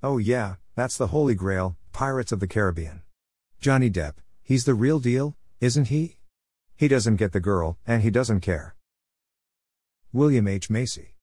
Oh, yeah, that's the Holy Grail, Pirates of the Caribbean. Johnny Depp, he's the real deal, isn't he? He doesn't get the girl, and he doesn't care. William H. Macy